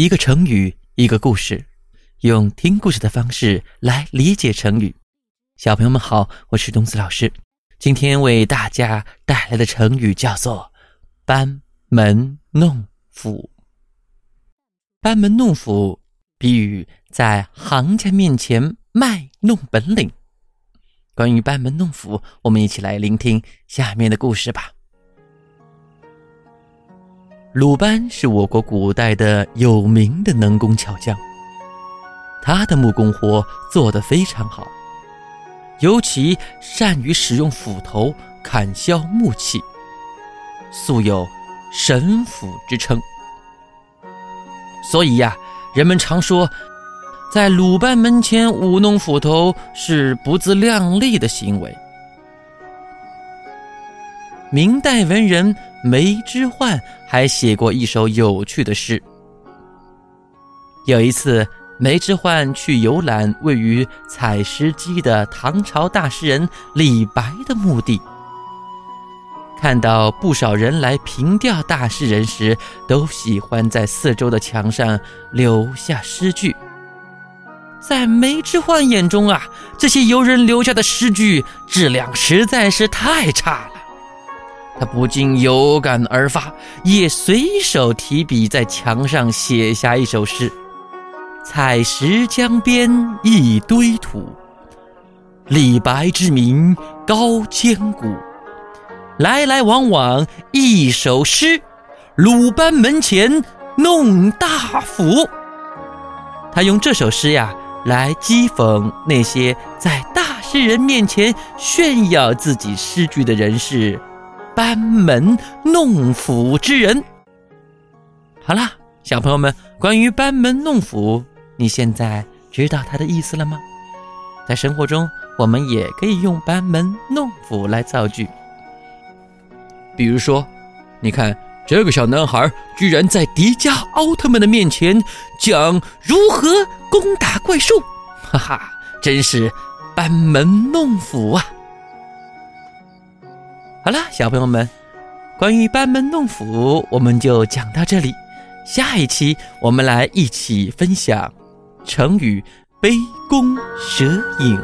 一个成语，一个故事，用听故事的方式来理解成语。小朋友们好，我是东子老师，今天为大家带来的成语叫做“班门弄斧”。班门弄斧，比喻在行家面前卖弄本领。关于班门弄斧，我们一起来聆听下面的故事吧。鲁班是我国古代的有名的能工巧匠，他的木工活做得非常好，尤其善于使用斧头砍削木器，素有“神斧”之称。所以呀，人们常说，在鲁班门前舞弄斧头是不自量力的行为。明代文人梅之焕还写过一首有趣的诗。有一次，梅之焕去游览位于采石矶的唐朝大诗人李白的墓地，看到不少人来凭吊大诗人时，都喜欢在四周的墙上留下诗句。在梅之焕眼中啊，这些游人留下的诗句质量实在是太差了。他不禁有感而发，也随手提笔在墙上写下一首诗：“采石江边一堆土，李白之名高千古。来来往往一首诗，鲁班门前弄大斧。”他用这首诗呀，来讥讽那些在大诗人面前炫耀自己诗句的人士。班门弄斧之人。好啦，小朋友们，关于班门弄斧，你现在知道它的意思了吗？在生活中，我们也可以用班门弄斧来造句。比如说，你看这个小男孩居然在迪迦奥特曼的面前讲如何攻打怪兽，哈哈，真是班门弄斧啊！好了，小朋友们，关于班门弄斧，我们就讲到这里。下一期我们来一起分享成语“杯弓蛇影”。